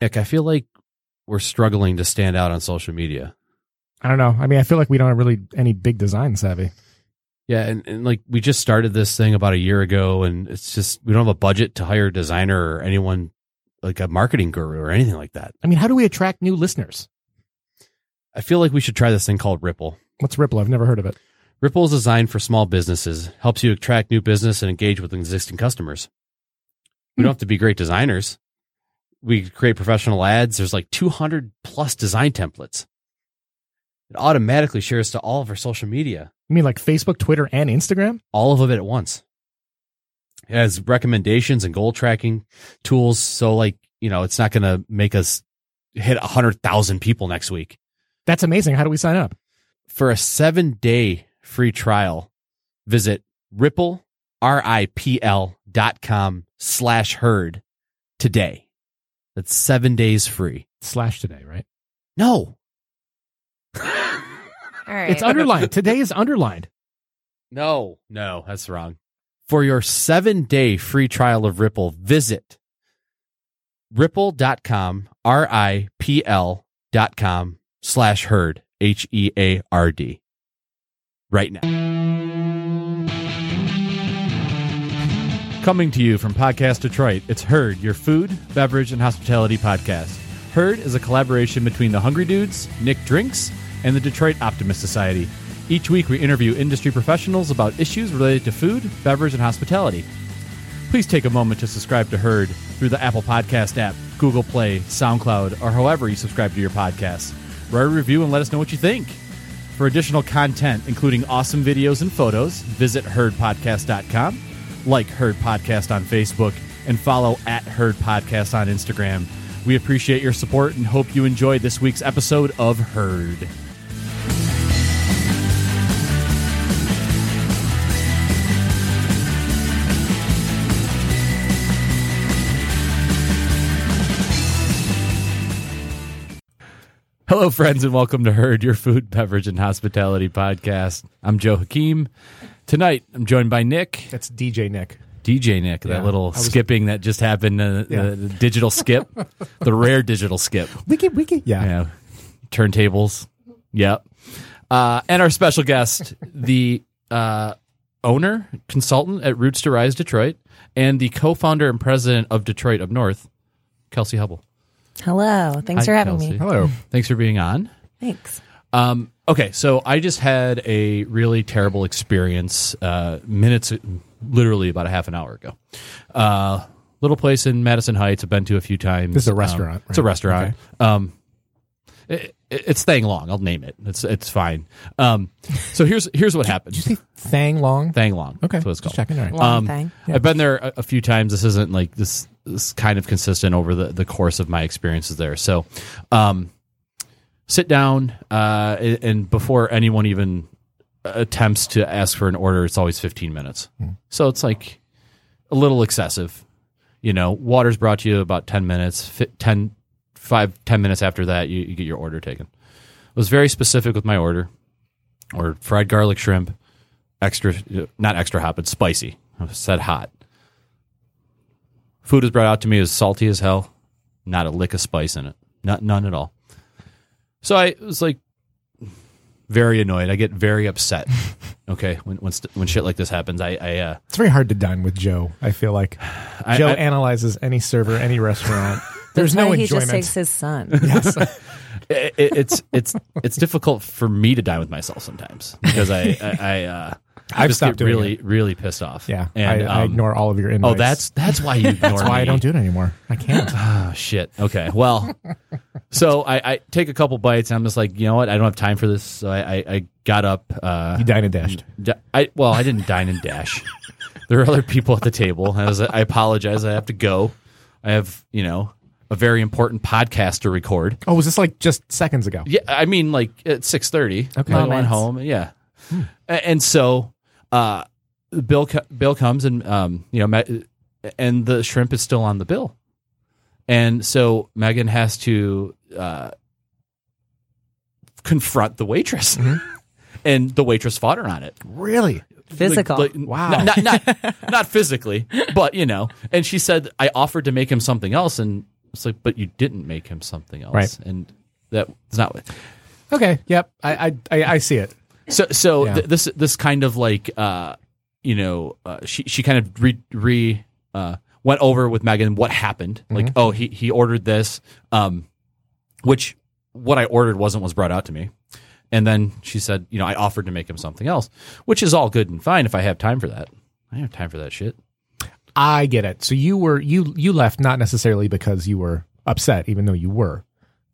Nick, I feel like we're struggling to stand out on social media. I don't know. I mean, I feel like we don't have really any big design savvy. Yeah, and, and like we just started this thing about a year ago, and it's just we don't have a budget to hire a designer or anyone like a marketing guru or anything like that. I mean, how do we attract new listeners? I feel like we should try this thing called Ripl. What's Ripl? I've never heard of it. Ripl is designed for small businesses, helps you attract new business and engage with existing customers. We hmm. don't have to be great designers. We create professional ads. There's like 200 plus design templates. It automatically shares to all of our social media, You mean like Facebook, Twitter, and Instagram? all of it at once. It has recommendations and goal tracking tools. So like, you know, it's not going to make us hit 100,000 people next week. That's amazing. How do we sign up? for a seven day free trial, visit ripl, R-I-P-L dot com slash herd today. That's seven days free. Slash today, right? No, All right. It's underlined. today is underlined. no, no, that's wrong. For your seven day free trial of Ripl, visit ripl.com, R-I-P-L dot com slash herd, H E A R D. Right now. Coming to you from Podcast Detroit, it's Herd, your food, beverage, and hospitality podcast. Herd is a collaboration between the Hungry Dudes, Nick Drinks, and the Detroit Optimist Society. Each week, we interview industry professionals about issues related to food, beverage, and hospitality. Please take a moment to subscribe to Herd through the Apple Podcast app, Google Play, SoundCloud, or however you subscribe to your podcasts. Write a review and let us know what you think. For additional content, including awesome videos and photos, visit herdpodcast.com, like Herd Podcast on Facebook, and follow at Herd Podcast on Instagram. We appreciate your support and hope you enjoyed this week's episode of Herd. Hello, friends, and welcome to Herd, your food, beverage, and hospitality podcast. I'm Joe Hakeem. Tonight, I'm joined by Nick, That's DJ Nick. DJ Nick, Yeah, that little I was- skipping that just happened, uh, Yeah. the, the digital skip, the rare digital skip. Wiki, wiki. Yeah. Yeah. Turntables. Yep. Uh, and our special guest, the uh, owner, consultant at Roots to Rise Detroit, and the co founder and president of Detroit Up North, Kelsey Hubble. Hello. Thanks Hi, for having Kelsey. me. Hello. Thanks for being on. Thanks. Um, okay, so I just had a really terrible experience uh, minutes, literally about a half an hour ago. Uh, little place in Madison Heights. I've been to a few times. This is a Um, restaurant, It's a right? restaurant. Um, it, it's Thang Long. I'll name it. It's it's fine. Um, so here's here's what happened. Did you say Thang Long? Thang Long. Okay. that's what it's Just called. checking. All right. Long Um, thing. I've been there a, a few times. This isn't like this. This kind of consistent over the the course of my experiences there. So, um, sit down, uh, and before anyone even attempts to ask for an order, it's always fifteen minutes. So it's like a little excessive. You know, water's brought to you about ten minutes. Fi 10, five, 10 minutes after that, you, you get your order taken. I was very specific with my order. Or fried garlic shrimp, extra, not extra hot, but spicy. I said hot. Food was brought out to me as salty as hell, not a lick of spice in it, not none at all. So I was like very annoyed. I get very upset. Okay, when when st- when shit like this happens, I I uh, It's very hard to dine with Joe. I feel like I, Joe I- analyzes any server, any restaurant. There's no why he enjoyment. just takes his son. yes. it, it- it's it's it's difficult for me to dine with myself sometimes because I I, I uh, I I've just stopped get doing really really pissed off. Yeah. and I, I um, ignore all of your invites. Oh, that's that's why you ignore that's why I don't do it anymore. I can't. Oh shit. Okay. Well, so I, I take a couple bites and I'm just like, you know what? I don't have time for this. So I, I, I got up. Uh, You dine and dashed. d- I well, I didn't dine and dash. there are other people at the table. I was I apologize. I have to go. I have you know a very important podcast to record. Oh, was this like just seconds ago? Yeah, I mean like at six thirty. Okay. I went Moments. home. Yeah, A- and so uh, Bill Bill comes and um, you know, and the shrimp is still on the bill, and so Megan has to uh, confront the waitress, and the waitress fought her on it. Really? Physical. Like- Wow. Not, not, not, not physically, but you know. And she said I offered to make him something else, and It's like, but you didn't make him something else, Right. and that's not what. Okay. Yep. I I I, I see it. So so Yeah. th- this this kind of like uh you know uh, she she kind of re, re uh went over with Megan what happened like Mm-hmm. oh he he ordered this um which what I ordered wasn't was brought out to me and then she said you know I offered to make him something else which is all good and fine if I have time for that I have time for that shit I get it. So you were you you left not necessarily because you were upset, even though you were.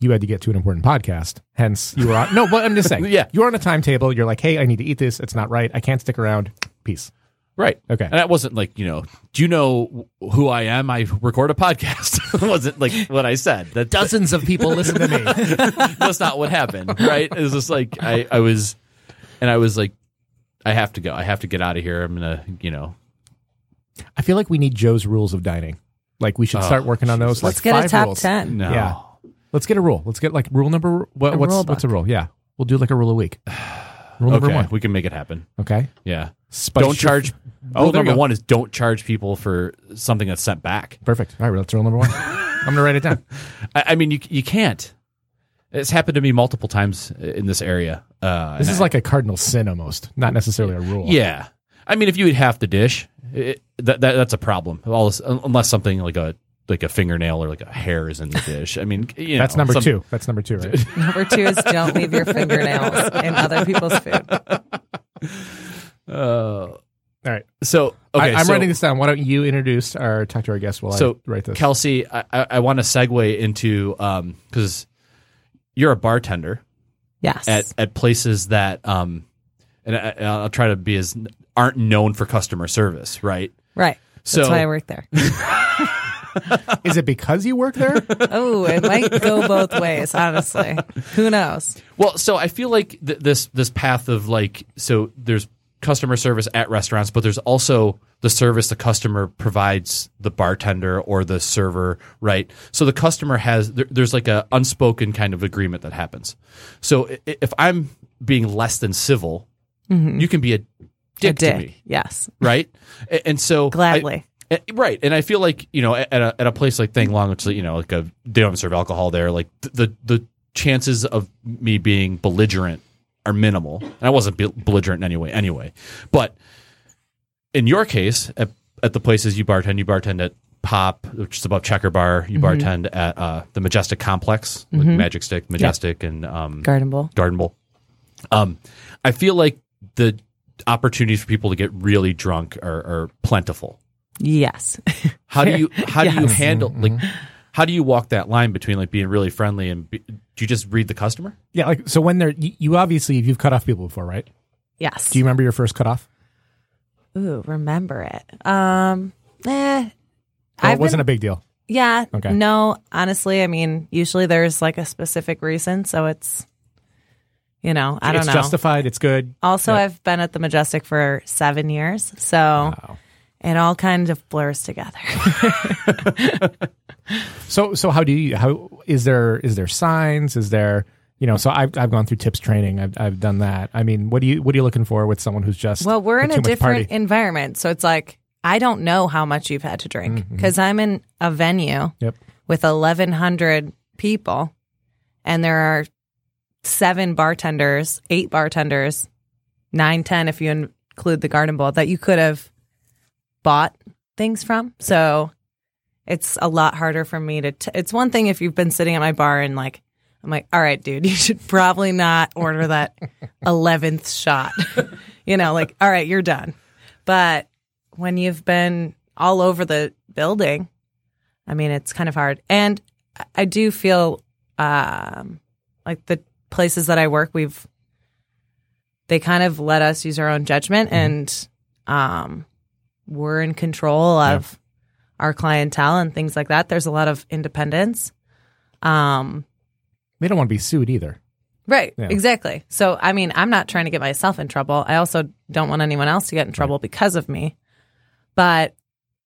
You had to get to an important podcast. Hence, you were on. No, but I'm just saying. Yeah. You're on a timetable. You're like, hey, I need to eat this. It's not right. I can't stick around. Peace. right Okay. and that wasn't like you know do you know who I am I record a podcast it wasn't like what I said that Dozens of people listen to me. that's not what happened, right? It was just like I, I was, and I was like, I have to go. I have to get out of here. I'm gonna, you know, I feel like we need Joe's rules of dining. Like we should start oh, working on those. Let's like get a top rules. 10. no. Yeah. Let's get a rule. Let's get like rule number. What, A what's rule what's a book. rule? Yeah, we'll do like a rule a week. Rule number Okay, one. we can make it happen. Okay. Yeah. Spice don't your- charge. Oh, rule there you number go. one is don't charge people for something that's sent back. Perfect. All right, that's rule number one. I'm gonna write it down. I, I mean, you you can't. It's happened to me multiple times in this area. Uh, This and is I- like a cardinal sin almost, not necessarily a rule. yeah. I mean, if you eat half the dish, it, that, that that's a problem. All this, unless something like a like a fingernail or like a hair is in the dish. I mean, you That's number some- two. That's number two, right? Number two is don't leave your fingernails in other people's food. Uh, All right. so okay, I, am so, writing this down. Why don't you introduce or talk to our guest while So I write this? Kelsey, I, I, I want to segue into because you're a bartender Yes. at at places that um, and I, I'll try to be as aren't known for customer service, right? right. So- That's why I work there. Is it because you work there? Oh, it might go both ways, honestly. Who knows? Well, so I feel like th- this this path of like so there's customer service at restaurants, but there's also the service the customer provides the bartender or the server, right? So the customer has there, there's like a unspoken kind of agreement that happens. So if I'm being less than civil, mm-hmm. you can be a dick, A dick. to me, Yes. right? And so I- Gladly. Eh, Right, and I feel like you know at a, at a place like Thang Long, which you know like a they don't serve alcohol there. Like the the chances of me being belligerent are minimal. And I wasn't belligerent in any way anyway. But in your case, at, at the places you bartend, you bartend at Pop, which is above Checker Bar. You bartend at uh, the Majestic Complex, like Magic Stick, Majestic, and um, Garden Bowl. Garden Bowl. Um, I feel like the opportunities for people to get really drunk are, are plentiful. Yes. How do you how do you handle like how do you walk that line between like being really friendly and be, do you just read the customer? yeah. Like so, when they're you, you obviously you've cut off people before, right? yes. Do you remember your first cutoff? Ooh, remember it. Um, eh. Or I've it wasn't been- a big deal. Yeah. Okay. No, honestly, I mean, usually there's like a specific reason, so it's, you know, I don't it's know. justified. It's good. also, Yep. I've been at the Majestic for seven years, so Wow. It all kind of blurs together. So so how do you how is there is there signs? Is there you know? So I've I've gone through tips training. I've I've done that. I mean, what do you what are you looking for with someone who's just well, we're in a different environment, so it's like I don't know how much you've had to drink mm-hmm. because I'm in a venue Yep. with 1,100 people, and there are seven bartenders, eight bartenders, nine, ten if you include the garden bowl that you could have bought things from. So it's a lot harder for me to. T- it's one thing if you've been sitting at my bar and like. I'm like, all right, dude, you should probably not order that 11th shot. you know, like, all right, you're done. But when you've been all over the building, I mean, it's kind of hard. And I- I do feel um, like the places that I work, we've they kind of let us use our own judgment, and um, we're in control of our clientele and things like that. There's a lot of independence. Um, They don't want to be sued either. Right, Yeah. exactly. So, I mean, I'm not trying to get myself in trouble. I also don't want anyone else to get in trouble because of me. But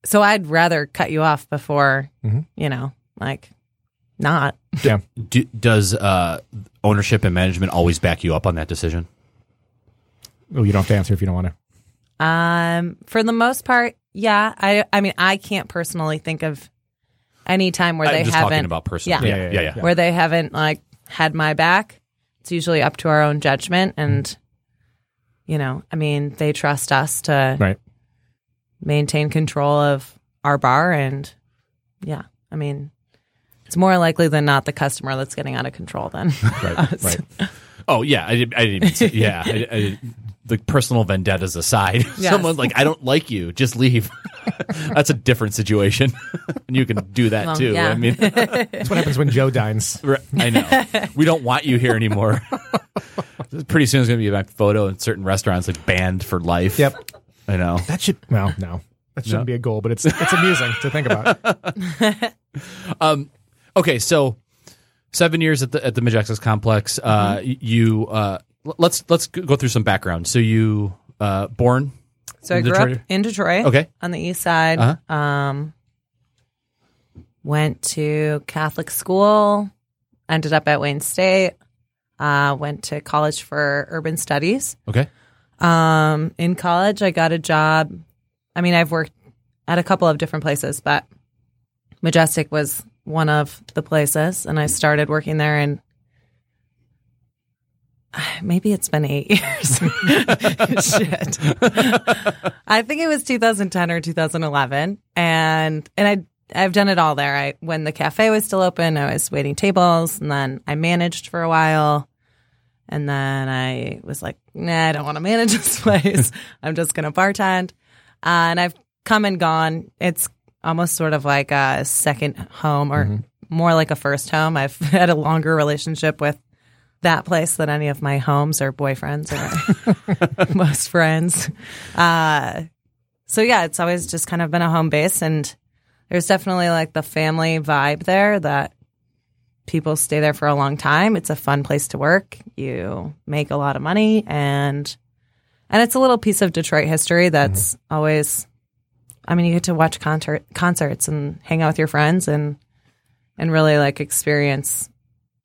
so I'd rather cut you off before, Mhm. you know, like not. Yeah. Do, does uh, ownership and management always back you up on that decision? Oh, you don't have to answer if you don't want to. Um, for the most part, yeah. I I mean, I can't personally think of any time where I'm they just haven't talking about personal. Yeah. Yeah, Yeah, yeah, yeah, where they haven't like had my back. It's usually up to our own judgment and you know, I mean, they trust us to Right. maintain control of our bar and yeah, I mean, it's more likely than not the customer that's getting out of control then. Right. right. Oh yeah, I didn't. I didn't even say, yeah, I, I, the personal vendettas aside, Yes. someone like I don't like you, just leave. That's a different situation, and you can do that Well, too. yeah. I mean, That's what happens when Joe dines. I know. We don't want you here anymore. Pretty soon, it's going to be my photo in certain restaurants, like banned for life. Yep. I know. That should well, no. That shouldn't No. be a goal, but it's it's amusing to think about. Um, okay, so seven years at the at the Majestic complex. Uh, Mm-hmm. you uh, l- let's let's go through some background. So you uh, born so I grew Detroit? up in Detroit. Okay. On the east side. Uh-huh. Um went to Catholic school, ended up at Wayne State. Uh, went to college for urban studies. okay. Um, in college, I got a job. I mean, I've worked at a couple of different places, but Majestic was one of the places, and I started working there. And maybe it's been eight years. Shit. I think it was 2010 or 2011, and and I. I've done it all there. I when the cafe was still open, I was waiting tables, and then I managed for a while. And then I was like, nah, I don't want to manage this place. I'm just going to bartend. Uh, and I've come and gone. It's almost sort of like a second home or more like a first home. I've had a longer relationship with that place than any of my homes or boyfriends or most friends. Uh, so yeah, it's always just kind of been a home base. And there's definitely like the family vibe there that people stay there for a long time. It's a fun place to work. You make a lot of money and and it's a little piece of Detroit history that's always I mean, you get to watch concert concerts and hang out with your friends and and really like experience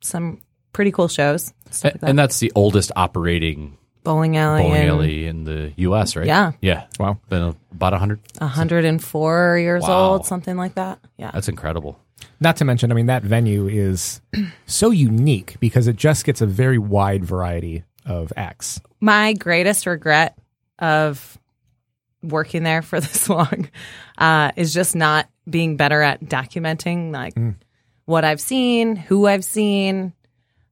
some pretty cool shows. Stuff like that. And that's the oldest operating bowling alley bowling and alley in the U.S. Right? Yeah. Yeah. Wow. Been about a hundred. 104 years Wow. old, something like that. Yeah. That's incredible. Not to mention, I mean, that venue is so unique because it just gets a very wide variety of acts. my greatest regret of working there for this long uh, is just not being better at documenting like what I've seen, who I've seen,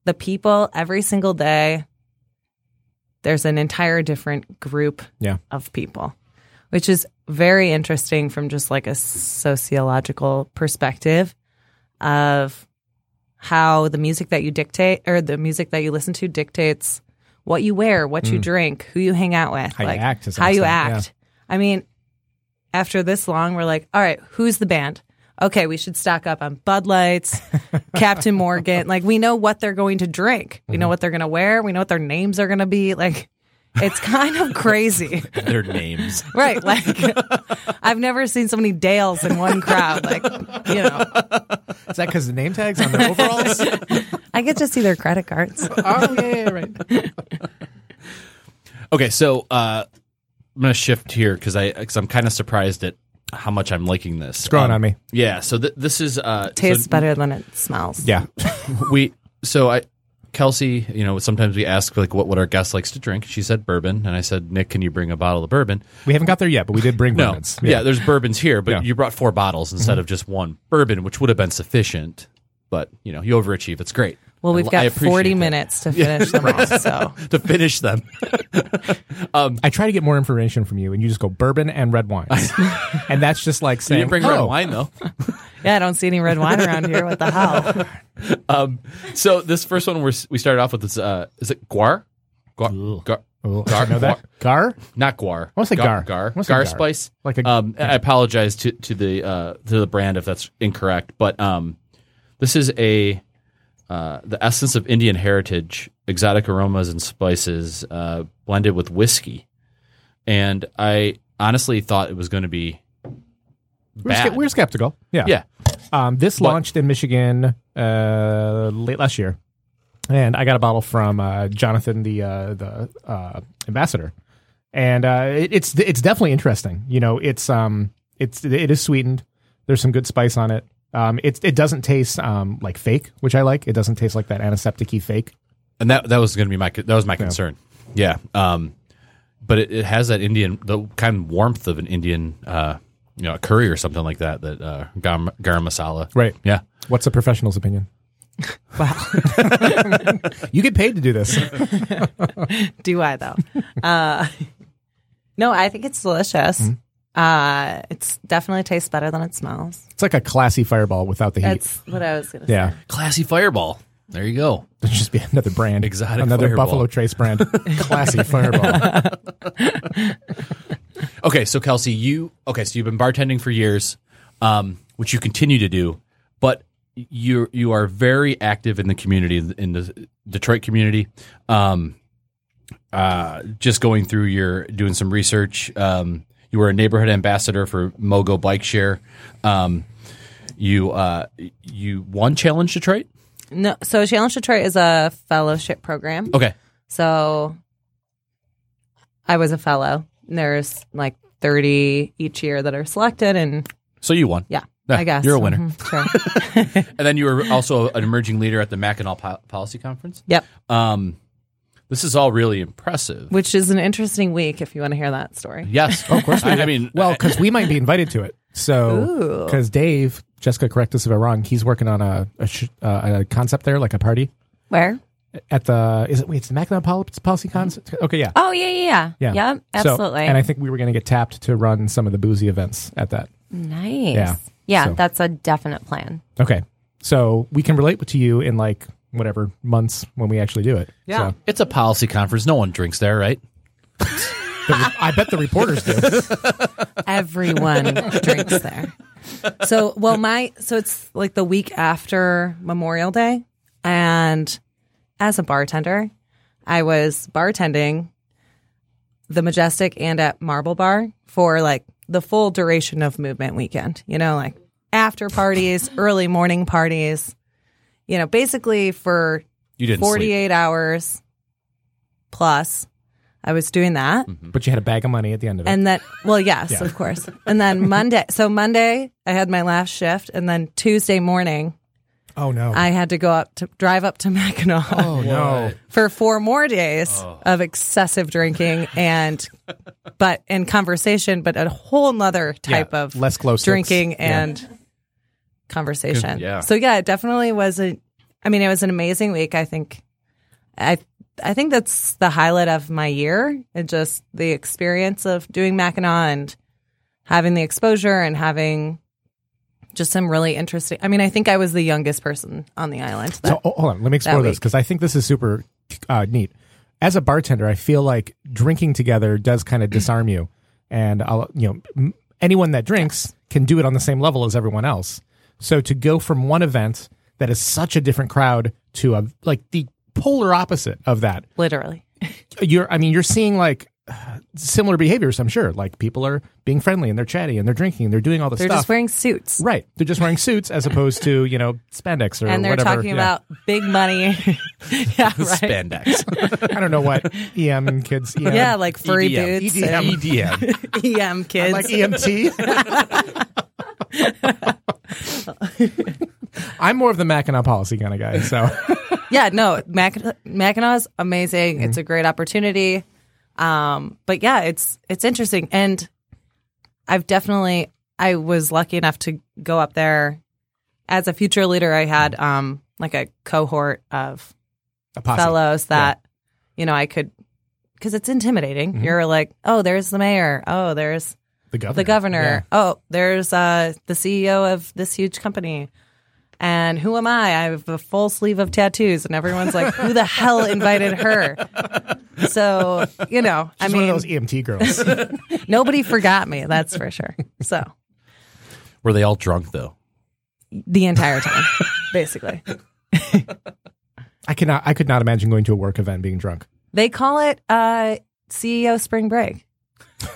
the people every single day. There's an entire different group Yeah. of people, which is very interesting from just like a sociological perspective of how the music that you dictate or the music that you listen to dictates what you wear, what you drink, who you hang out with, Mm. How you act how you extent, act. I mean, after this long, we're like, all right, who's the band? Okay, we should stock up on Bud Lights, Captain Morgan. Like we know what they're going to drink. We Mm-hmm. know what they're going to wear. We know what their names are going to be. Like it's kind of crazy. Their names. Right. Like I've never seen so many Dales in one crowd. Like, you know, Is that because the name tags on their overalls? I get to see their credit cards. oh, yeah, yeah, right. Okay, so uh, I'm gonna shift here because I because I'm kind of surprised at how much I'm liking this. It's growing Um, on me. Yeah. So th- this is uh, Tastes so better than it smells. Yeah. we so I Kelsey, you know, sometimes we ask like what what our guest likes to drink. She said bourbon, and I said, Nick, can you bring a bottle of bourbon? We haven't got there yet, but we did bring No, bourbons. yeah. there's bourbons here, but Yeah. Mm-hmm. you brought four bottles instead of just one bourbon, which would have been sufficient. But you know, you overachieve. It's great. Well, we've got 40 that. minutes to finish them all. So to finish them. I try to get more information from you, and you just go bourbon and red wines. and that's just like saying. You saying, didn't bring oh, red wine though. yeah, I don't see any red wine around here. What the hell? Um, so this first one we're, we started off with is uh, is it guar? Guar, gar, Oh, Gar- know that. Gar? not guar. wanna say gar. Gar. I wanna say Gar gar. spice. Like a- um, I apologize to to the uh, to the brand if that's incorrect, but um, this is a uh, the essence of Indian heritage, exotic aromas and spices uh, blended with whiskey, and I honestly thought it was going to be We're, bad. ske- we're skeptical. Yeah. yeah, Um, this But- launched in Michigan uh, late last year, and I got a bottle from uh, Jonathan, the uh, the uh, ambassador, and uh, it, it's it's definitely interesting. You know, it's um it's it is sweetened. There's some good spice on it. Um, it it doesn't taste um like fake, which I like. It doesn't taste like that antiseptic-y fake. and that that was going to be my that was my concern. Yeah. Um, but it, it has that Indian the kind of warmth of an Indian uh, you know, curry or something like that. That uh, garam, garam masala. Right. Yeah. What's a professional's opinion? Wow. You get paid to do this. Do I though? uh, no, I think it's delicious. Mm-hmm. Uh, it's definitely tastes better than it smells. It's like a classy fireball without the heat. That's what I was gonna say. yeah. Classy Fireball. There you go. There'd just be another brand. Exotic Another Fireball. Buffalo Trace brand. classy fireball. Okay, so Kelsey, you okay? So you've been bartending for years, um, which you continue to do, but you you are very active in the community in the Detroit community. Um, uh, just going through your doing some research. Um, you were a neighborhood ambassador for Mogo Bike Share. Um, you uh, you won Challenge Detroit. No, so Challenge Detroit is a fellowship program. Okay, So I was a fellow. There's like 30 each year that are selected, and so you won. yeah, Yeah, I guess you're a winner. Mhm, sure. And then you were also an emerging leader at the Mackinac po- Policy Conference. yep. Um, this is all really impressive. Which is an interesting week if you want to hear that story. Yes, of course. I, I mean, Well, because we might be invited to it. So, because Dave, Jessica, correct us if I'm wrong. He's working on a a, sh- uh, a concept there, like a party Where? at the. Is it? Wait, it's the Mackinac Pol- Policy Concept. Okay, yeah, Oh yeah, yeah, yeah, yeah. Yep, So- absolutely. and I think we were going to get tapped to run some of the boozy events at that. Nice. Yeah. Yeah, So- that's a definite plan. Okay, so we can relate to you in like whatever months when we actually do it. Yeah. So, it's a policy conference. No one drinks there, right? the- I bet the reporters do. Everyone drinks there. So, well, my so it's like the week after Memorial Day, and as a bartender, I was bartending the Majestic and at Marble Bar for like the full duration of Movement Weekend. You know, like after parties, early morning parties. You know, basically for You didn't sleep. 48 hours plus. I was doing that. Mm-hmm. But you had a bag of money at the end of it. And then, well, yes, Yeah. of course. And then Monday, so Monday, I had my last shift. And then Tuesday morning, oh no! I had to go up to drive up to Mackinac oh no! for four more days oh. of excessive drinking and, but in conversation, but a whole nother type Yeah, of less glow sticks. drinking Yeah. And conversation. Yeah. So yeah, it definitely was a. I mean, it was an amazing week. I think, I I think that's the highlight of my year. It just the experience of doing Mackinac and having the exposure and having just some really interesting. I mean, I think I was the youngest person on the island. That, So oh, hold on, let me explore this because I think this is super uh, neat. As a bartender, I feel like drinking together does kind of disarm you, and I'll, you know, m- anyone that drinks can do it on the same level as everyone else. So to go from one event that is such a different crowd to a like the polar opposite of that, literally. you're I mean you're seeing like similar behaviors. I'm sure like people are being friendly and they're chatty and they're drinking and they're doing all the stuff. They're just wearing suits. Right, they're just wearing suits as opposed to you know spandex or whatever. And they're whatever. talking Yeah. about big money. yeah, right. Spandex. I don't know what EM kids. EM. Yeah, like furry EDM. boots, EDM. and EM kids. like EMT. I'm more of the Mackinac policy kind of guy. So yeah, no, Mac- Mackinac is amazing. It's a great opportunity. Um, but yeah, it's it's interesting, and I've definitely I was lucky enough to go up there as a future leader. I had um like a cohort of a fellows that you know I could because it's intimidating. You're like, oh, there's the mayor. Oh, there's the governor. the governor. Oh, there's uh, the CEO of this huge company. And who am I? I have a full sleeve of tattoos, and everyone's like, "Who the hell invited her?" So you know, I mean, one of those EMT girls. nobody forgot me. That's for sure. So Were they all drunk though? the entire time, basically, I cannot. I could not imagine going to a work event being drunk. they call it uh, CEO spring break.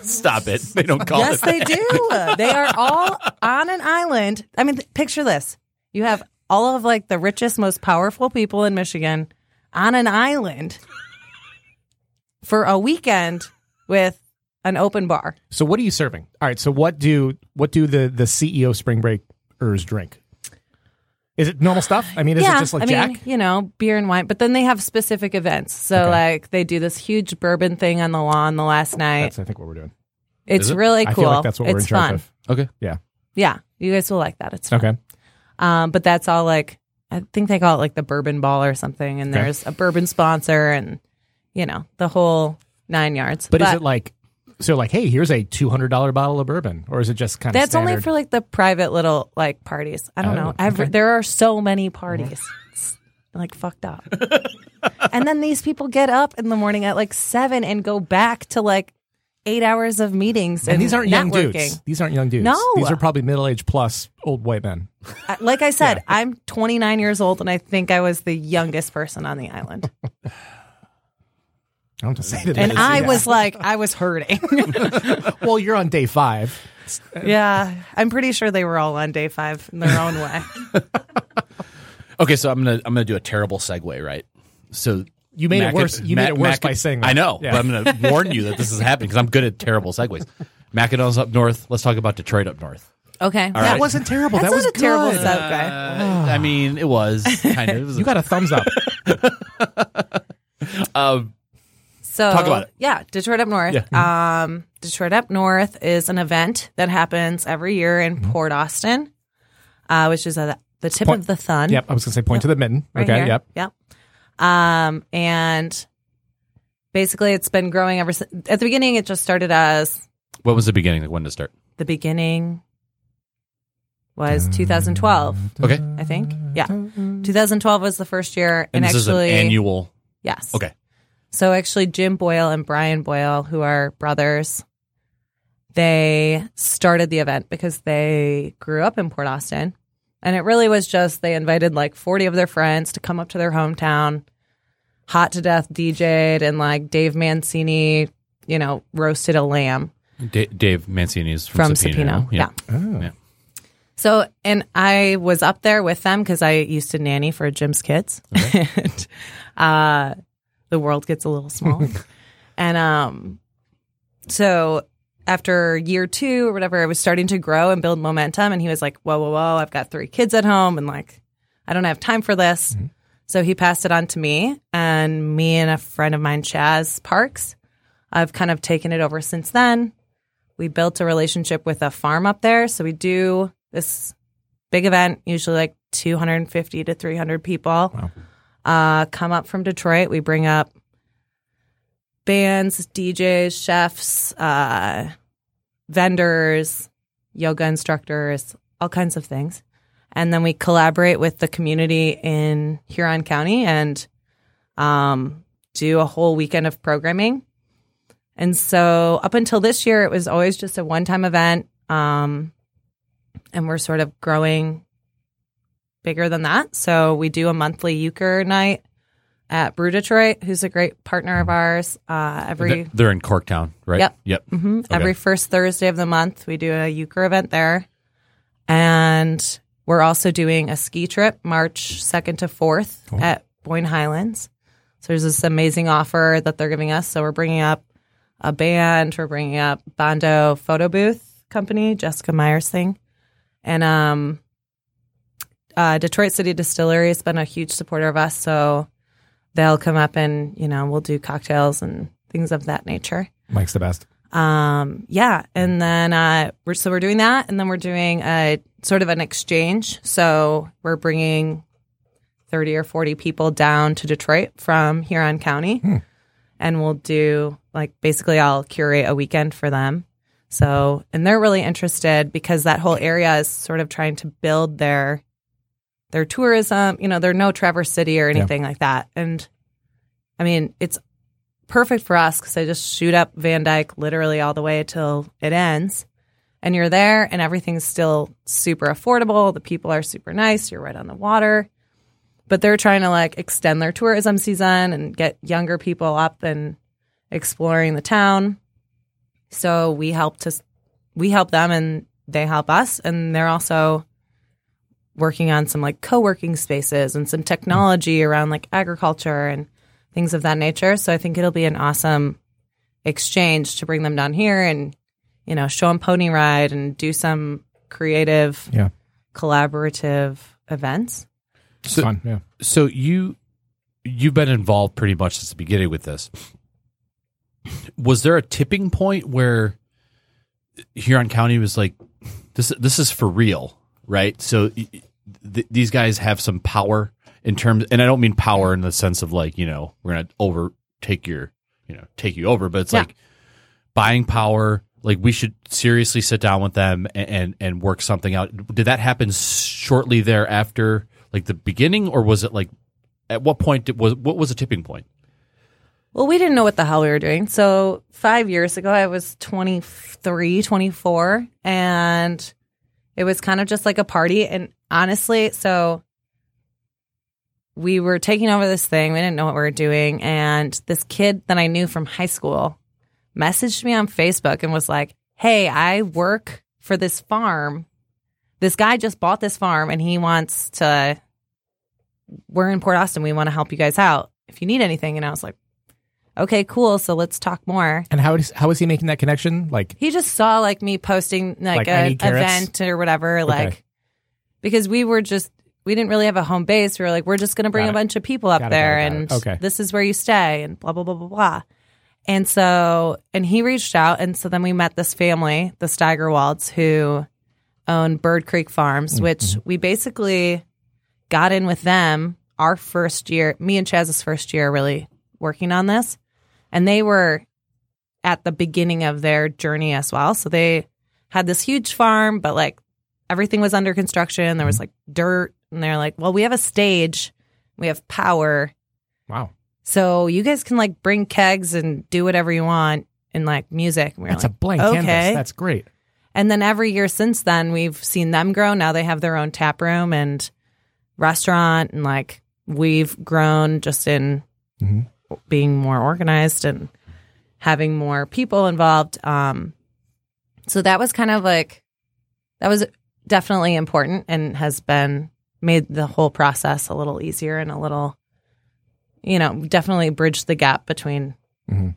Stop it. They don't call yes, it. Yes, they do. They are all on an island. I mean, th- picture this: you have all of like the richest, most powerful people in Michigan on an island for a weekend with an open bar. So what are you serving? All right. So what do what do the the CEO spring breakers drink? Is it normal stuff? I mean, is yeah, it just like I Jack? mean, you know, beer and wine, but then they have specific events. So Okay. like they do this huge bourbon thing on the lawn the last night. That's I think what we're doing. it's it? really I cool. feel like that's what we're it's in charge fun. of. Okay. Yeah. Yeah, you guys will like that. It's fun. Okay. Um, but that's all like I think they call it like the bourbon ball or something, and Okay. there's a bourbon sponsor, and you know the whole nine yards. But, is it like so? Like, hey, here's a two hundred dollar bottle of bourbon, or is it just kind of that's only for like the private little like parties. I don't Oh, know. Every, okay. There are so many parties. Like fucked up. and then these people get up in the morning at like seven and go back to like eight hours of meetings. And, and these aren't young networking. dudes. These aren't young dudes. No. these are probably middle aged plus old white men. Like I said, I'm 29 years old, and I think I was the youngest person on the island. I don't have to say that. And it is, I yeah. was like, I was hurting. well, you're on day five. yeah, I'm pretty sure they were all on day five in their own way. Okay, so I'm gonna I'm gonna do a terrible segue, right? So You made it worse. You made it worse Mac- by saying that. I know, Yeah. but I'm gonna warn you that this is happening because I'm good at terrible segues. Mackinac up north. Let's talk about Detroit up north. Okay, All That right. wasn't terrible. That's that was not a terrible good. segue. Uh, I mean, it was kind of. It was You got a thumbs up. um, So Talk about it. Yeah, Detroit Up North. Um, Detroit Up North is an event that happens every year in Port Austin, uh, which is at the tip Point- of the thumb. yep, I was gonna say point to the mitten. right okay, here. yep. Yep. Um, and basically, it's been growing ever since. At the beginning, it just started as what was the beginning? Like when to start? the beginning was 2012, Okay, I think. Yeah, 2012 was the first year, and and, this actually, is an annual. yes. Okay, So actually, Jim Boyle and Brian Boyle, who are brothers, they started the event because they grew up in Port Austin. And it really was just they invited like 40 of their friends to come up to their hometown, hot to death DJ'd, and like Dave Mancini, you know, roasted a lamb Da- Dave Mancini is from, from Supino. Supino. Yeah. Oh. Yeah. So, and I was up there with them because I used to nanny for Jim's kids. and uh, the world gets a little small. and um, so after year two or whatever, it was starting to grow and build momentum. And he was like, whoa, whoa, whoa, I've got three kids at home and like, I don't have time for this. So he passed it on to me and me and a friend of mine, Chaz Parks. I've kind of taken it over since then. We built a relationship with a farm up there. So we do this big event, usually like 250 to 300 people. Wow. Uh, come up from Detroit. We bring up bands, DJs, chefs, uh, vendors, yoga instructors, all kinds of things. And then we collaborate with the community in Huron County and um, do a whole weekend of programming. And so up until this year, it was always just a one time event. Um, and we're sort of growing bigger than that. So we do a monthly euchre night at Brew Detroit, who's a great partner of ours. Uh, every They're- in Corktown, right? Yep. Yep. hmm Okay. Every first Thursday of the month, we do a euchre event there. And we're also doing a ski trip March 2nd to 4th at Boyne Highlands. So there's this amazing offer that they're giving us. So we're bringing up a band, we're bringing up Bondo Photo Booth Company, Jessica Myers thing. And um, uh, Detroit City Distillery has been a huge supporter of us. So they'll come up and, you know, we'll do cocktails and things of that nature. Mike's the best. Um, yeah, and then uh, we're so we're doing that, and then we're doing a sort of an exchange. So we're bringing thirty or forty people down to Detroit from Huron County, and we'll do like basically I'll curate a weekend for them. So and they're really interested because that whole area is sort of trying to build their their tourism. You know, they're no Traverse City or anything like that, and I mean it's perfect for us because I just shoot up Van Dyke literally all the way till it ends. And you're there and everything's still super affordable. The people are super nice. You're right on the water. But they're trying to like extend their tourism season and get younger people up and exploring the town. So we help to we help them and they help us and they're also working on some like co-working spaces and some technology around like agriculture and things of that nature. So I think it'll be an awesome exchange to bring them down here and you know show them Ponyride and do some creative Yeah. collaborative events. So, Fun. Yeah. so you you've been involved pretty much since the beginning with this. Was there a tipping point where Huron County was like, "This this is for real, right?" So y- th- these guys have some power in terms, and I don't mean power in the sense of like you know we're gonna overtake your you know take you over, but it's Yeah. like buying power. Like we should seriously sit down with them and, and and work something out. Did that happen shortly thereafter, like the beginning, or was it like at what point did, was what was the tipping point? Well, we didn't know what the hell we were doing. So, five years ago, I was 23, 24, and it was kind of just like a party. And honestly, so we were taking over this thing. We didn't know what we were doing. And this kid that I knew from high school messaged me on Facebook and was like, Hey, I work for this farm. This guy just bought this farm and he wants to, we're in Port Austin. We want to help you guys out if you need anything. And I was like, okay, cool. So let's talk more. And how is how is he making that connection? Like, He just saw like me posting like, Like, I a need carrots? event or whatever, like because we were just we didn't really have a home base. We were like, we're just gonna bring Got a it. bunch of people up Got there it, got and. Okay. this is where you stay and blah blah blah blah blah. And so and he reached out and so then we met this family, the Steigerwalds, who own Bird Creek Farms, Mm-hmm. which we basically got in with them our first year, me and Chaz's first year really working on this. And they were at the beginning of their journey as well. So they had this huge farm, but like everything was under construction. There was like dirt. And they're like, well, we have a stage, we have power. wow, So you guys can like bring kegs and do whatever you want and like music. And we that's a blank okay. canvas. That's great. and then every year since then, we've seen them grow. Now they have their own tap room and restaurant, and like we've grown just in Mhm. Being more organized and having more people involved. Um, so that was kind of like that was definitely important and has been made the whole process a little easier and a little, you know, definitely bridged the gap between Mhm.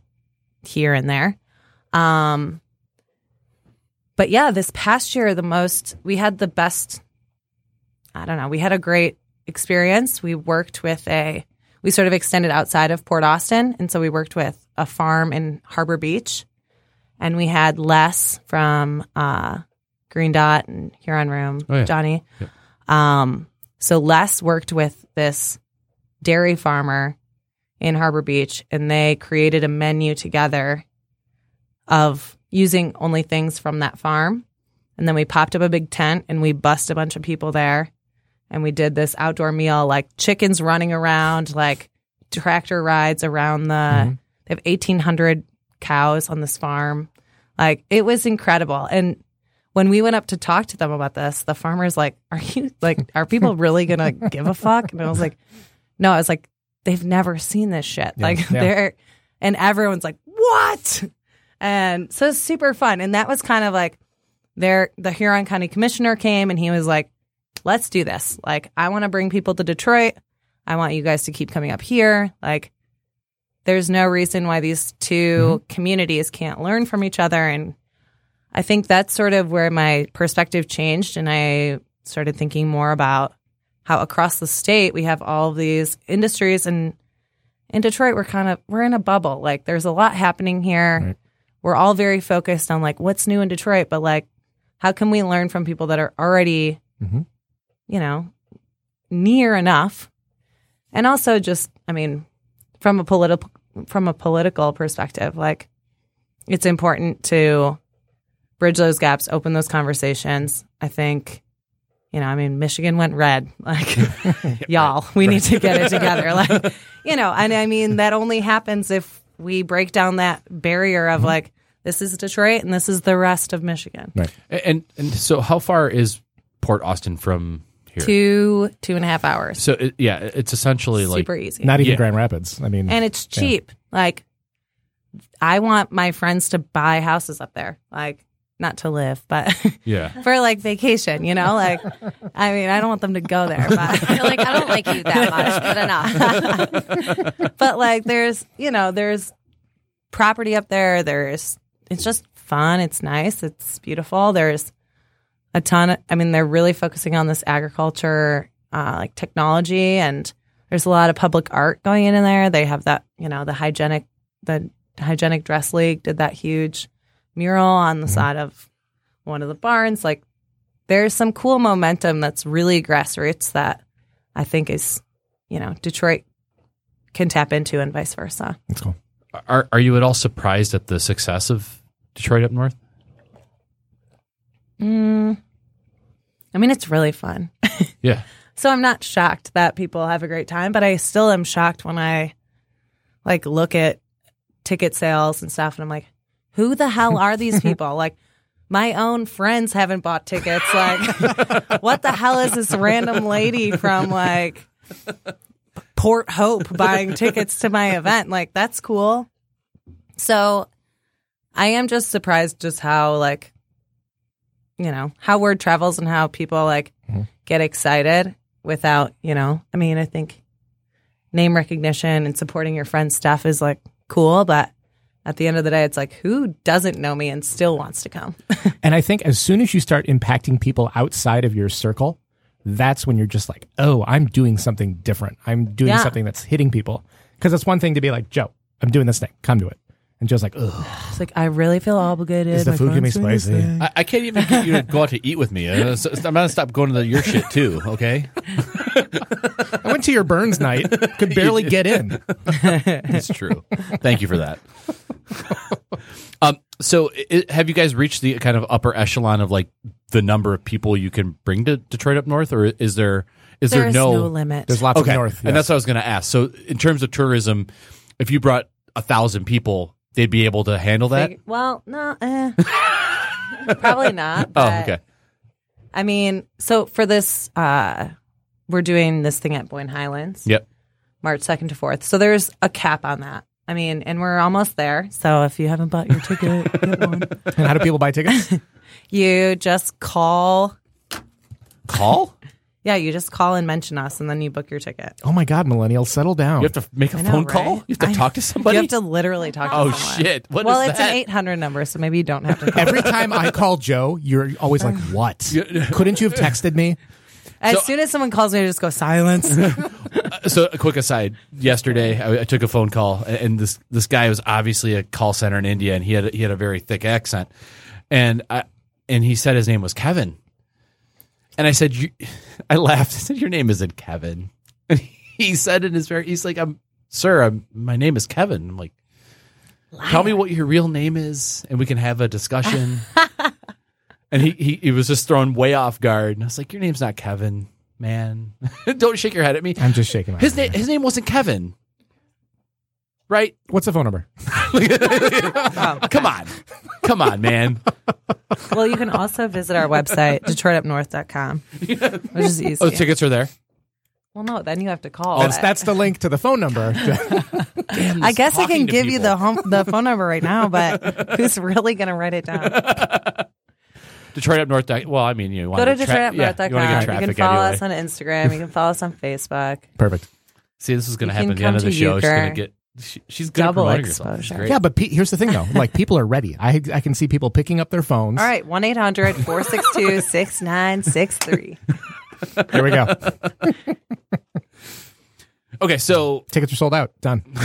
here and there. Um, but yeah, this past year, the most we had the best. I don't know. We had a great experience. We worked with a. We sort of extended outside of Port Austin, and so we worked with a farm in Harbor Beach, and we had Les from uh, Green Dot and Huron Room, Oh, yeah. Johnny. Yep. Um, so Les worked with this dairy farmer in Harbor Beach, and they created a menu together of using only things from that farm. And then we popped up a big tent and we bussed a bunch of people there. And we did this outdoor meal, like chickens running around, like tractor rides around the. Mhm. They have 1,800 cows on this farm. Like it was incredible. And when we went up to talk to them about this, the farmer's like, Are you like, are people really to give a fuck? And I was like, No, I was like, they've never seen this shit. Yeah, like yeah. they're, and everyone's like, What? And so it's super fun. And that was kind of like there, the Huron County Commissioner came and he was like, Let's do this. Like, I want to bring people to Detroit. I want you guys to keep coming up here. Like, there's no reason why these 2 communities can't learn from each other. And I think that's sort of where my perspective changed. And I started thinking more about how across the state we have all these industries. And in Detroit, we're kind of, we're in a bubble. Like, there's a lot happening here. Right. We're all very focused on like what's new in Detroit, but like, how can we learn from people that are already, Mhm. You know, near enough? And also just, I mean, from a political from a political perspective, like it's important to bridge those gaps, open those conversations. I think, you know, I mean, Michigan went red. Like, y'all, we need to get it together. Like, you know, and I mean, that only happens if we break down that barrier of mm-hmm. like, this is Detroit and this is the rest of Michigan. Right. And and so how far is Port Austin from here? Two, two and a half hours. So it, yeah, it's essentially like Super easy. Not even Yeah. Grand Rapids. I mean, and it's cheap. Like, I want my friends to buy houses up there. Like, not to live, but yeah. for like vacation, you know? Like, I mean, I don't want them to go there, but You're like, I don't like you that much, but enough. but like there's you know there's property up there there's it's just fun it's nice it's beautiful there's a ton of, i mean they're really focusing on this agriculture uh, like technology and there's a lot of public art going in in there. They have that, you know, the hygienic, the hygienic dress league did that huge mural on the side of one of the barns. Like there's some cool momentum that's really grassroots that I think is, you know, Detroit can tap into and vice versa. That's cool. Are are you at all surprised at the success of Detroit up north? Mm, I mean, it's really fun. Yeah. So I'm not shocked that people have a great time, but I still am shocked when I like look at ticket sales and stuff and I'm like, who the hell are these people? like my own friends haven't bought tickets. Like what the hell is this random lady from like Port Hope buying tickets to my event? Like that's cool. So I am just surprised just how like you know, how word travels and how people like mm-hmm. get excited without, you know, I mean, I think name recognition and supporting your friend's stuff is like cool, but at the end of the day, it's like, who doesn't know me and still wants to come? And I think as soon as you start impacting people outside of your circle, that's when you're just like, oh, I'm doing something different. I'm doing Yeah. something that's hitting people. Because it's one thing to be like, Joe, I'm doing this thing. Come to it. And Joe's like, ugh, It's like, I really feel obligated. is the My food gonna be friend's doing this spicy? thing. I, I can't even get you to go out to eat with me. Uh, so- I'm gonna stop going to the, your shit too. Okay. I went to your Burns night, could barely get in. It's true. Thank you for that. um, so, i have you guys reached the kind of upper echelon of like the number of people you can bring to Detroit up north, or is there is there There's no, no, limit. There's lots okay? of north. And yes. that's what I was going to ask. So, in terms of tourism, if you brought a thousand people, they'd be able to handle that. Fig- well, no, eh. probably not. Oh, okay. I mean, so for this, uh, we're doing this thing at Boyne Highlands. Yep. March 2nd to 4th. So there's a cap on that. I mean, and we're almost there. So if you haven't bought your ticket, get one. and how do people buy tickets? You just call. Call. Yeah, you just call and mention us, and then you book your ticket. oh my God, millennials, settle down. You have to make a I know, phone call. right? You have to I- talk to somebody. You have to literally talk to oh someone. shit! What well, is it's that? an 800 number, so maybe you don't have to call. Every time I call Joe, you're always like, what? Couldn't you have texted me? as so- soon as someone calls me, I just go silence. so a quick aside yesterday I, I took a phone call and- and this this guy was obviously a call center in india and he had he had a very thick accent and i and he said his name was kevin and i said you i laughed i said your name isn't kevin and he said in his very he's like i'm sir I'm, my name is kevin i'm like tell me what your real name is and we can have a discussion and he, he he was just thrown way off guard and i was like your name's not kevin man don't shake your head at me I'm just shaking my his head. name his name wasn't Kevin. Right? What's the phone number? Come on. Come on, man. well, you can also visit our website, DetroitUpNorth.com, which is easy. Oh, tickets are there. well, no, then you have to call. That's, that's the link to the phone number. I guess I can to give you the home, the phone number right now, but who's really going to write it down? Detroit up north. Well, I mean, you want Go to to tra- yeah, DetroitUpNorth.com. you want to get you can follow anyway. us on Instagram. You can follow us on Facebook. Perfect. See, this is going to happen at the end of the to show. She's going to get. She, she's good Double at promoting herself. It's exposure. great. Yeah, but pe- here's the thing though. Like people are ready. I I can see people picking up their phones. All right, 1 800 462 6963. There we go. Okay, so Tickets are sold out. Done.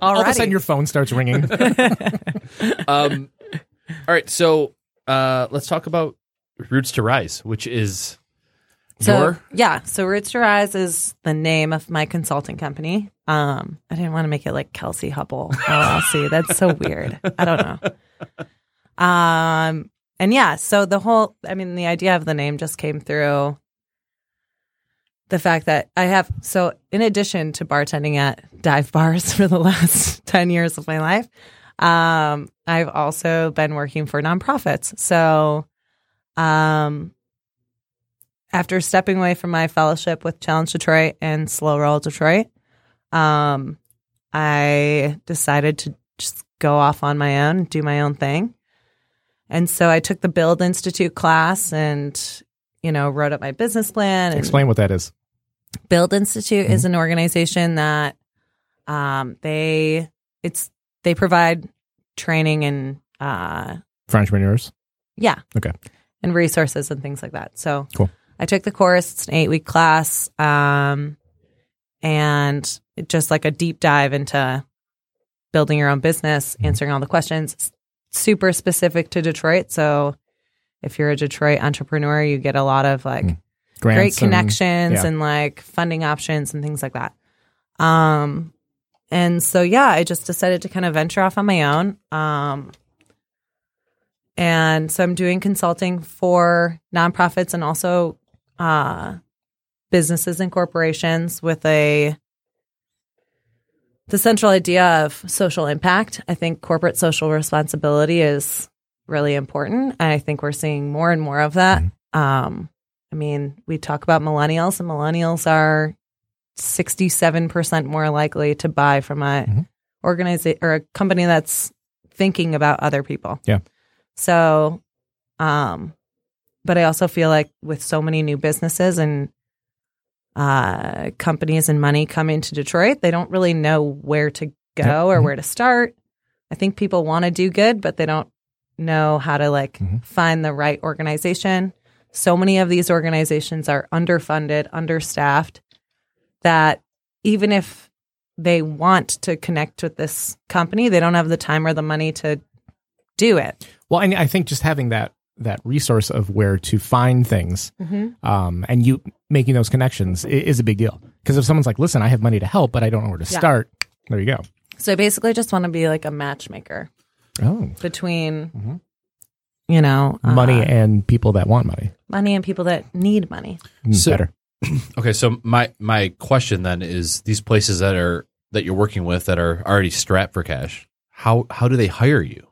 All of a sudden, your phone starts ringing. um, all right, so uh, let's talk about Roots to Rise, which is So your yeah, so Roots to Rise is the name of my consulting company. Um, I didn't want to make it like Kelsey Hubble LLC. That's so weird. I don't know. Um, and yeah, so the whole, I mean, the idea of the name just came through the fact that I have. So in addition to bartending at dive bars for the last ten years of my life, um, I've also been working for nonprofits. So, um, after stepping away from my fellowship with Challenge Detroit and Slow Roll Detroit, um, I decided to just go off on my own, do my own thing. And so I took the Build Institute class and, you know, wrote up my business plan. Explain what that is. Build Institute is an organization that um, they it's they provide training and uh, For entrepreneurs. yeah. Okay. And resources and things like that. So Cool. I took the course. It's an eight week class, um, and it just like a deep dive into building your own business, answering all the questions. It's super specific to Detroit. So if you're a Detroit entrepreneur, you get a lot of like great Grants and- connections yeah. and like funding options and things like that. Um, and so yeah, I just decided to kind of venture off on my own. Um, and so I'm doing consulting for nonprofits and also uh, businesses and corporations with a the central idea of social impact. I think corporate social responsibility is really important, and I think we're seeing more and more of that. Um, I mean, we talk about millennials, and millennials are sixty-seven percent more likely to buy from a Mhm. organization or a company that's thinking about other people. Yeah. So, um, but I also feel like with so many new businesses and uh, companies and money coming to Detroit, they don't really know where to go or Mhm. where to start. I think people want to do good, but they don't know how to like Mhm. find the right organization. So many of these organizations are underfunded, understaffed, that even if they want to connect with this company, they don't have the time or the money to do it. Well, and I think just having that that resource of where to find things, um, and you making those connections is a big deal. Because if someone's like, "Listen, I have money to help, but I don't know where to Yeah. start," there you go. So I basically just want to be like a matchmaker Oh, between, Mhm. you know, uh, money and people that want money, money and people that need money. Mm, So- better. Okay, so my my question then is these places that are that you're working with that are already strapped for cash. How how do they hire you?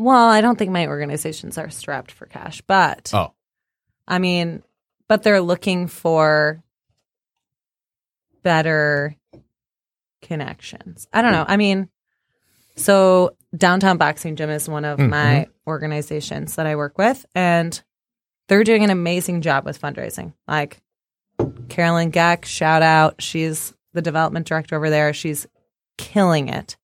Well, I don't think my organizations are strapped for cash, but Oh, I mean, but they're looking for better connections. I don't know. I mean, so Downtown Boxing Gym is one of Mhm. my organizations that I work with, and they're doing an amazing job with fundraising. Like Carolyn Geck, shout out. She's the development director over there. She's killing it.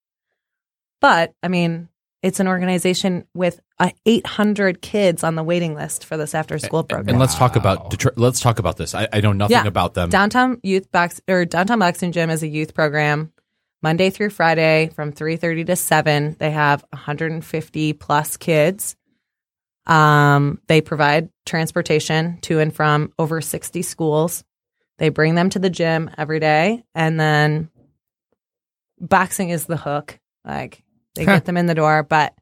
But I mean, it's an organization with uh, 800 kids on the waiting list for this after school program. and let's talk about Detroit. Let's talk about this. I, I know nothing Yeah. about them. Downtown Youth Box or Downtown Boxing Gym is a youth program. Monday through Friday from 3:30 to 7. They have 150 plus kids. Um, they provide transportation to and from over 60 schools. They bring them to the gym every day and then boxing is the hook. Like they Huh. get them in the door, but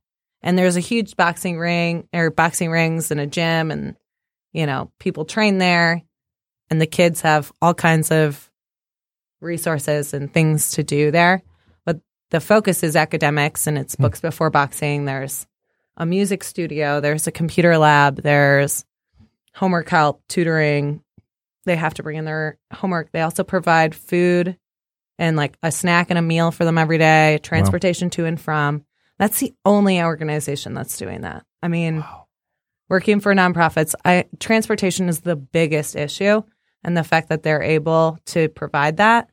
and there's a huge boxing ring or boxing rings and a gym and you know, people train there and the kids have all kinds of resources and things to do there. But the focus is academics and it's hmm. books before boxing. There's a music studio, there's a computer lab, there's homework help, tutoring. They have to bring in their homework. They also provide food and like a snack and a meal for them every day, transportation to and from. That's the only organization that's doing that. I mean, working for nonprofits, I transportation is the biggest issue, and the fact that they're able to provide that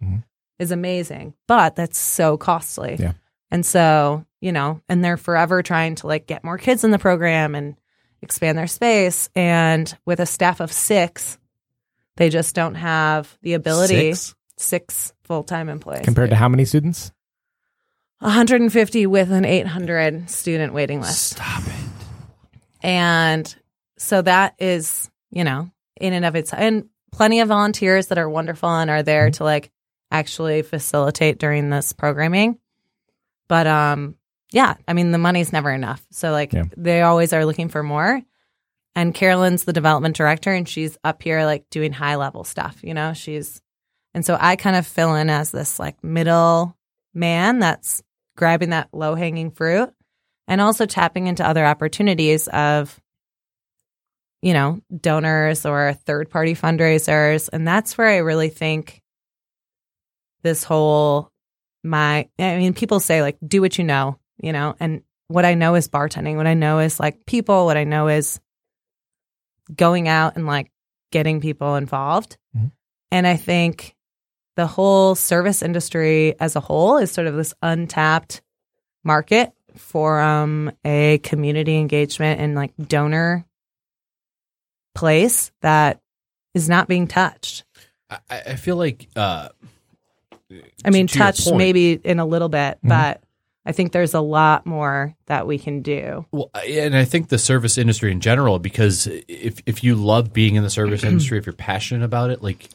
is Mhm. amazing. But that's so costly. Yeah. And so, you know, and they're forever trying to like get more kids in the program and expand their space. And with a staff of six, they just don't have the ability. Six? Six full time employees. Compared to how many students? 150 with an 800 student waiting list. Stop it. And so that is, you know, in and of its and plenty of volunteers that are wonderful and are there Mm-hmm. to like actually facilitate during this programming. But um yeah, I mean the money's never enough. So like Yeah. they always are looking for more. And Carolyn's the development director and she's up here like doing high level stuff, you know? She's and so I kind of fill in as this like middle man that's grabbing that low hanging fruit and also tapping into other opportunities of you know donors or third party fundraisers. And that's where i really think this whole my i mean people say like do what you know you know? And what i know is bartending. What i know is like people. What i know is going out and like getting people involved. Mhm. and i think the whole service industry as a whole is sort of this untapped market for um a community engagement and like donor place that is not being touched. I, I feel like uh, I mean, to your touched point- maybe in a little bit, Mhm. but I think there's a lot more that we can do. Well, and I think the service industry in general, because if if you love being in the service industry, if you're passionate about it, like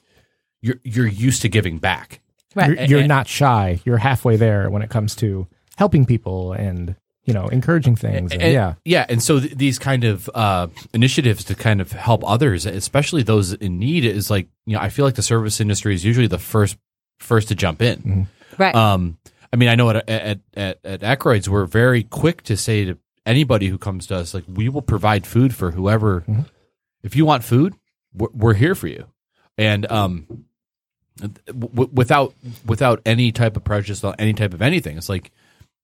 you're you're used to giving back. Right. You're, you're And- not shy. You're halfway there when it comes to helping people and you know encouraging things. And, And- yeah, yeah, and so th- these kind of uh, initiatives to kind of help others, especially those in need, is like you know I feel like the service industry is usually the first first to jump in. Right. Um, I mean, I know at at at, at Ackroyd's, we're very quick to say to anybody who comes to us, like, we will provide food for whoever. If you want food, we're, we're here for you, and um, w- without without any type of prejudice, on any type of anything, it's like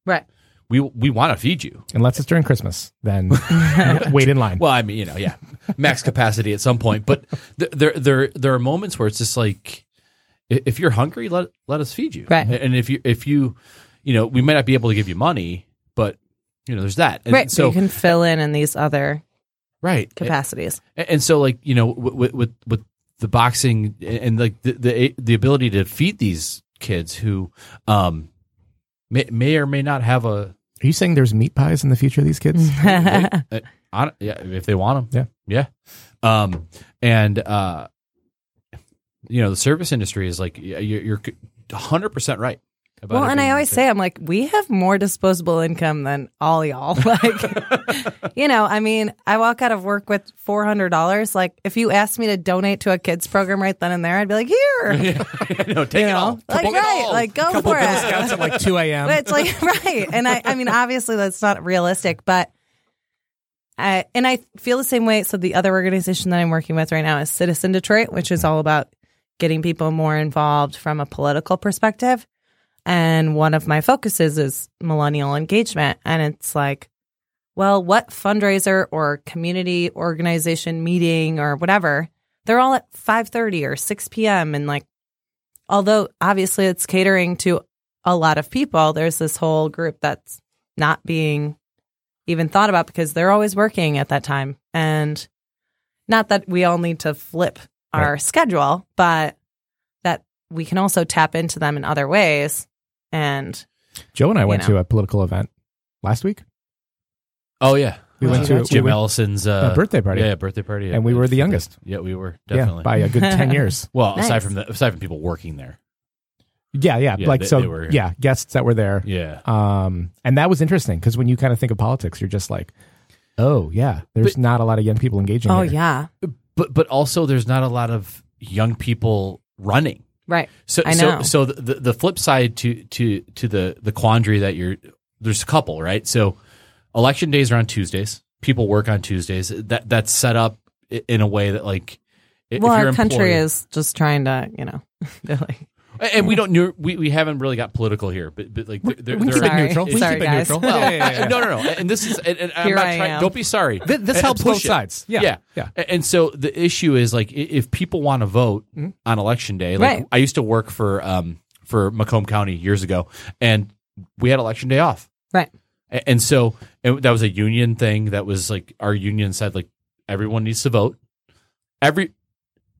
right. we we want to feed you. unless it's during Christmas, then wait in line. Well, I mean, you know, yeah, max capacity at some point, but th- there there there are moments where it's just like if you're hungry, let let us feed you, Right. And if you if you you know, we might not be able to give you money, but you know, there's that, and right. So So you can fill in in these other right, capacities. and, and so like you know, with with with the boxing and, and like the, the the ability to feed these kids who um may may or may not have a Are you saying there's meat pies in the future of these kids? they, uh, hon- yeah, if they want them. Yeah. Yeah. Um, and, uh, you know, the service industry is like, you're, you're 100% right. Well, and I always say, I'm like, we have more disposable income than all y'all. Like, you know, I mean, I walk out of work with four hundred dollars. Like, if you asked me to donate to a kids program right then and there, I'd be like, here, no, take you it know, all. like it right, all. like go Couple for it. Scouts at like 2 a.m. But it's like right, and I, I mean, obviously that's not realistic, but. I, and I feel the same way. So the other organization that I'm working with right now is Citizen Detroit, which is all about getting people more involved from a political perspective. And one of my focuses is millennial engagement. And it's like, well, what fundraiser or community organization meeting or whatever, they're all at 5:30 or 6 p.m. and like although obviously it's catering to a lot of people, there's this whole group that's not being even thought about because they're always working at that time. And not that we all need to flip our schedule, but that we can also tap into them in other ways. And Joe and I went know. to a political event last week. Oh, yeah. We went to- Jim we went- Ellison's uh, A birthday party. Yeah, yeah, birthday party. yeah. And we were the youngest. Yeah, we were Yeah, definitely. by a good 10 years. well, aside from the aside from people working there. Yeah, yeah. Yeah, like, they- so, they were- yeah, guests that were there. Yeah. Um, and that was interesting because when you kind of think of politics, you're just like, oh, yeah, there's But- not a lot of young people engaging. oh, here. yeah. But but also there's not a lot of young people running. Right. So I know. so the, the the flip side to to to the the quandary that you're there's a couple right. So election days are on Tuesdays. People work on Tuesdays. That that's set up in a way that like Well, our country employed- is just trying to, you know, they're like, and we don't we, we haven't really got political here, but but like there, We keep it neutral. We Sorry, keep it guys. neutral. Well, Yeah, yeah, yeah. No, no, no. And this is, and, and I'm Here not I trying. am. Don't be sorry. Th- this And- helps both it. sides. Yeah, yeah, yeah. And so the issue is like if people want to vote on election day, like Right. I used to work for um for Macomb County years ago, and we had election day off. right. A- And so and that was a union thing. That was like our union said like everyone needs to vote. Every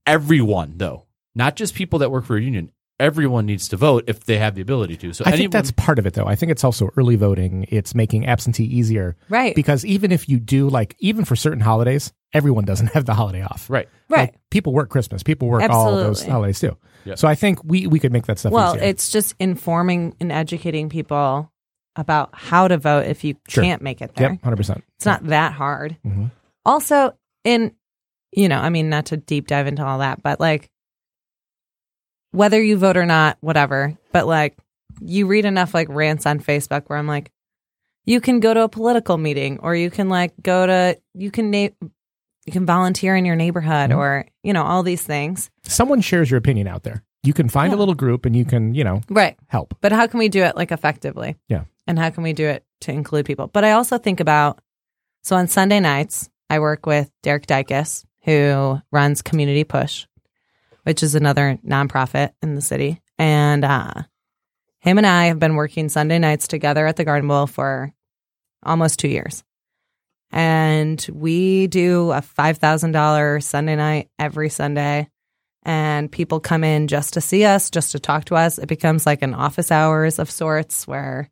everyone though, not just people that work for a union. Everyone needs to vote if they have the ability to. So I anyone, think that's part of it, though. I think it's also early voting. It's making absentee easier. Right. Because even if you do, like, even for certain holidays, everyone doesn't have the holiday off. right. Right. Like, people work Christmas. People work all of those holidays too. Yeah. So I think we, we could make that stuff Well, easier. it's just informing and educating people about how to vote if you Sure. can't make it there. Yep, 100%. It's not that hard. Mhm. Also, in you know, I mean, not to deep dive into all that, but like whether you vote or not, whatever. But like you read enough like rants on Facebook where I'm like, you can go to a political meeting, or you can like go to you can name you can volunteer in your neighborhood, Mhm. or you know all these things. Someone shares your opinion out there. You can find a little group and you can, you know, Right. help. But how can we do it like effectively? Yeah. And how can we do it to include people? But I also think about so on Sunday nights, I work with Derek Dykus, who runs Community Push, which is another nonprofit in the city. And uh, him and I have been working Sunday nights together at the Garden Bowl for almost two years. And we do a $5,000 Sunday night every Sunday. And people come in just to see us, just to talk to us. It becomes like an office hours of sorts where,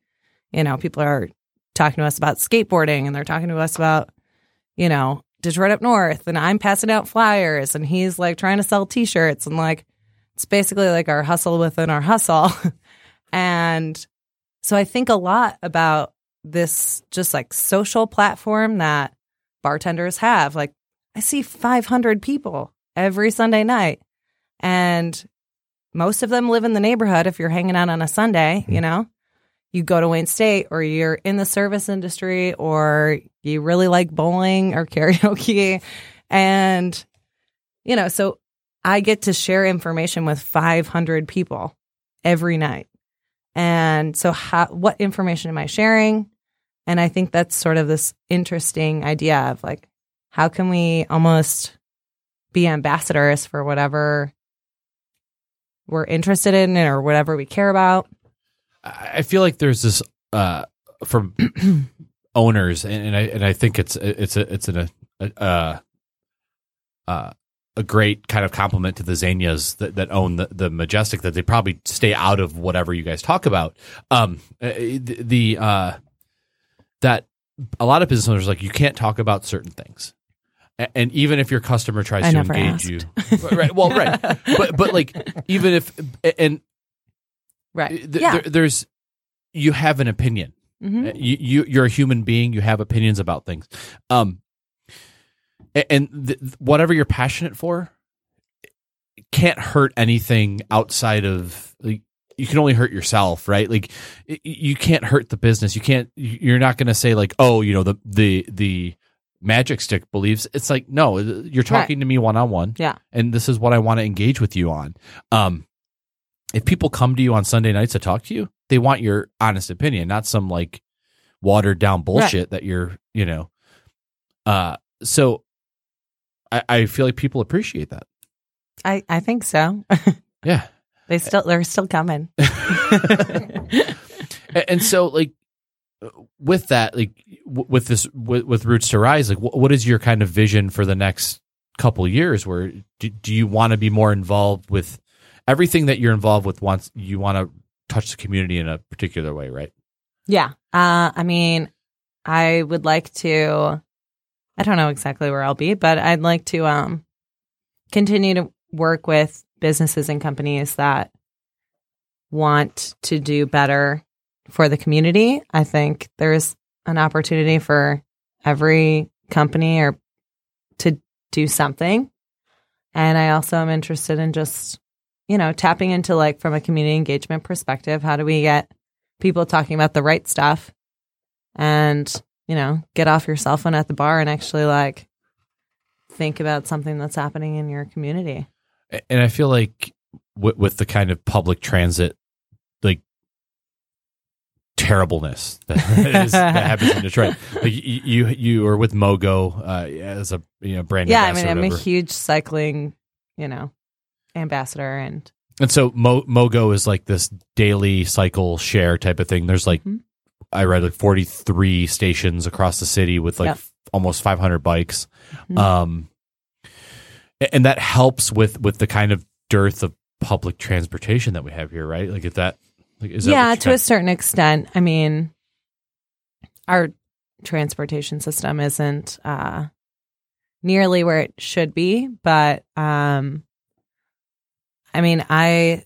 you know, people are talking to us about skateboarding and they're talking to us about, you know, Detroit up north. And I'm passing out flyers and he's like trying to sell t shirts. And like, it's basically like our hustle within our hustle. and so I think a lot about this just like social platform that bartenders have. Like, I see 500 people every Sunday night, and most of them live in the neighborhood if you're hanging out on a Sunday, you hmm. know? You go to Wayne State or you're in the service industry or you really like bowling or karaoke. And, you know, so I get to share information with 500 people every night. And so, how, what information am I sharing? And I think that's sort of this interesting idea of like, how can we almost be ambassadors for whatever we're interested in or whatever we care about? I I feel like there's this uh, from owners, and, and I and I think it's it's a it's an, a, a, uh, a great kind of compliment to the Zaineas that, that own the, the Majestic that they probably stay out of whatever you guys talk about. Um, uh, the, the uh, that a lot of business owners are like you can't talk about certain things. And even if your customer tries I to engage you, right? Well, right, but but like even if and Right. th- yeah. there, there's you have an opinion. Mhm. You, you you're a human being. You have opinions about things. Um, and th- whatever you're passionate for can't hurt anything outside of like you can only hurt yourself, right? Like you can't hurt the business. You can't. You're not going to say like, oh, you know, the the the magic stick believes. It's like no, you're talking to me one on one Yeah. and this is what I want to engage with you on. Um, if people come to you on Sunday nights to talk to you, they want your honest opinion, not some like watered down bullshit that you're, you know. Uh, so I, I feel like people appreciate that. I, I think so. Yeah. they still they're still coming. And so like with that, like with this, with, with Roots to Rise, like wh- what is your kind of vision for the next couple years? Where do, do you want to be more involved with everything that you're involved with? Once you want to touch the community in a particular way, right? Yeah. Uh, I mean, I would like to. I don't know exactly where I'll be, but I'd like to um, continue to work with businesses and companies that want to do better for the community. I think there's an opportunity for every company or to do something. And I also am interested in just, you know, tapping into like from a community engagement perspective, how do we get people talking about the right stuff and you know get off your cell phone at the bar and actually like think about something that's happening in your community And I feel like with, with the kind of public transit, like terribleness that, is, that happens in Detroit, like you, you, you are with Mogo uh, as a you know brand. yeah i mean i'm a huge cycling you know ambassador and And so Mo- Mogo is like this daily cycle share type of thing. There's like Mhm. I read like 43 stations across the city with like Yep. f- almost 500 bikes. Mhm. Um and that helps with with the kind of dearth of public transportation that we have here, right? Like if that like is that yeah what to a certain extent i mean our transportation system isn't uh nearly where it should be but um i mean i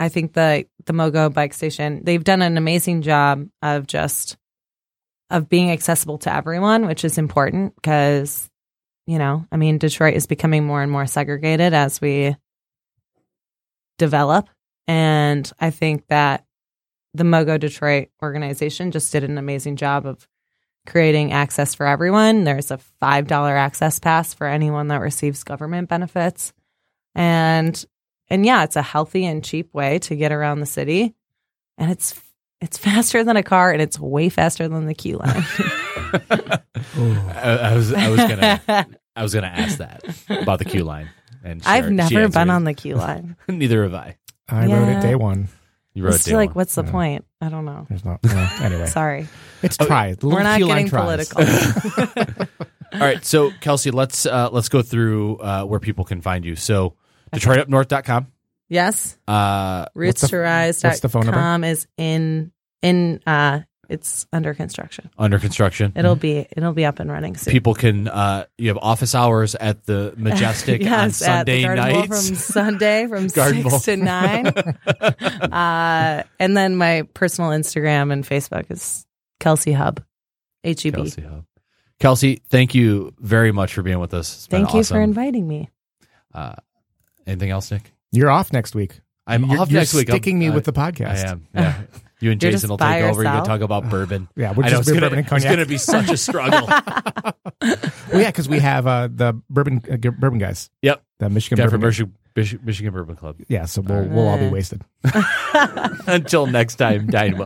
i think the the mogo bike station they've done an amazing job of just of being accessible to everyone which is important because you know i mean detroit is becoming more and more segregated as we develop and I think that the Mogo Detroit organization just did an amazing job of creating access for everyone. There's a $5 access pass for anyone that receives government benefits. And and yeah, it's a healthy and cheap way to get around the city. And it's it's faster than a car and it's way faster than the Q line. I, I was I was gonna I was gonna ask that about the Q line. And she I've already- never been on the Q line. Neither have I. I rode it day one. You wrote It's day like, one. what's the point? I don't know. There's not. well, anyway, Sorry, it's try. The we're not getting tries. political. All right, so Kelsey, let's uh, let's go through uh, where people can find you. So DetroitUpNorth.com. yes, Uh, What's the- what's the phone number? rootstorise.com is in in uh it's under construction. under construction. It'll be it'll be up and running soon. People can uh, you have office hours at the Majestic on yes, the Sunday nights. from Sunday from six Bowl. to nine. uh, and then my personal Instagram and Facebook is Kelsey Hub, H E B. Kelsey Hub. Kelsey, thank you very much for being with us. It's been Thank you awesome. for inviting me. Uh, anything else, Nick? You're off next week. I'm you're, off you're next week. I'm- Sticking me I- with the podcast. I podcast. am. Yeah. You and Jason will by take over. You can talk about bourbon. Yeah, we're I know just gonna, bourbon, and it's gonna be such a struggle. Well, yeah, because we have uh, the bourbon uh, bourbon guys, yep. the Michigan Guy bourbon. Michigan, Michigan, Michigan Bourbon Club. Yeah, so we'll we'll all be wasted. Until next time, dine well.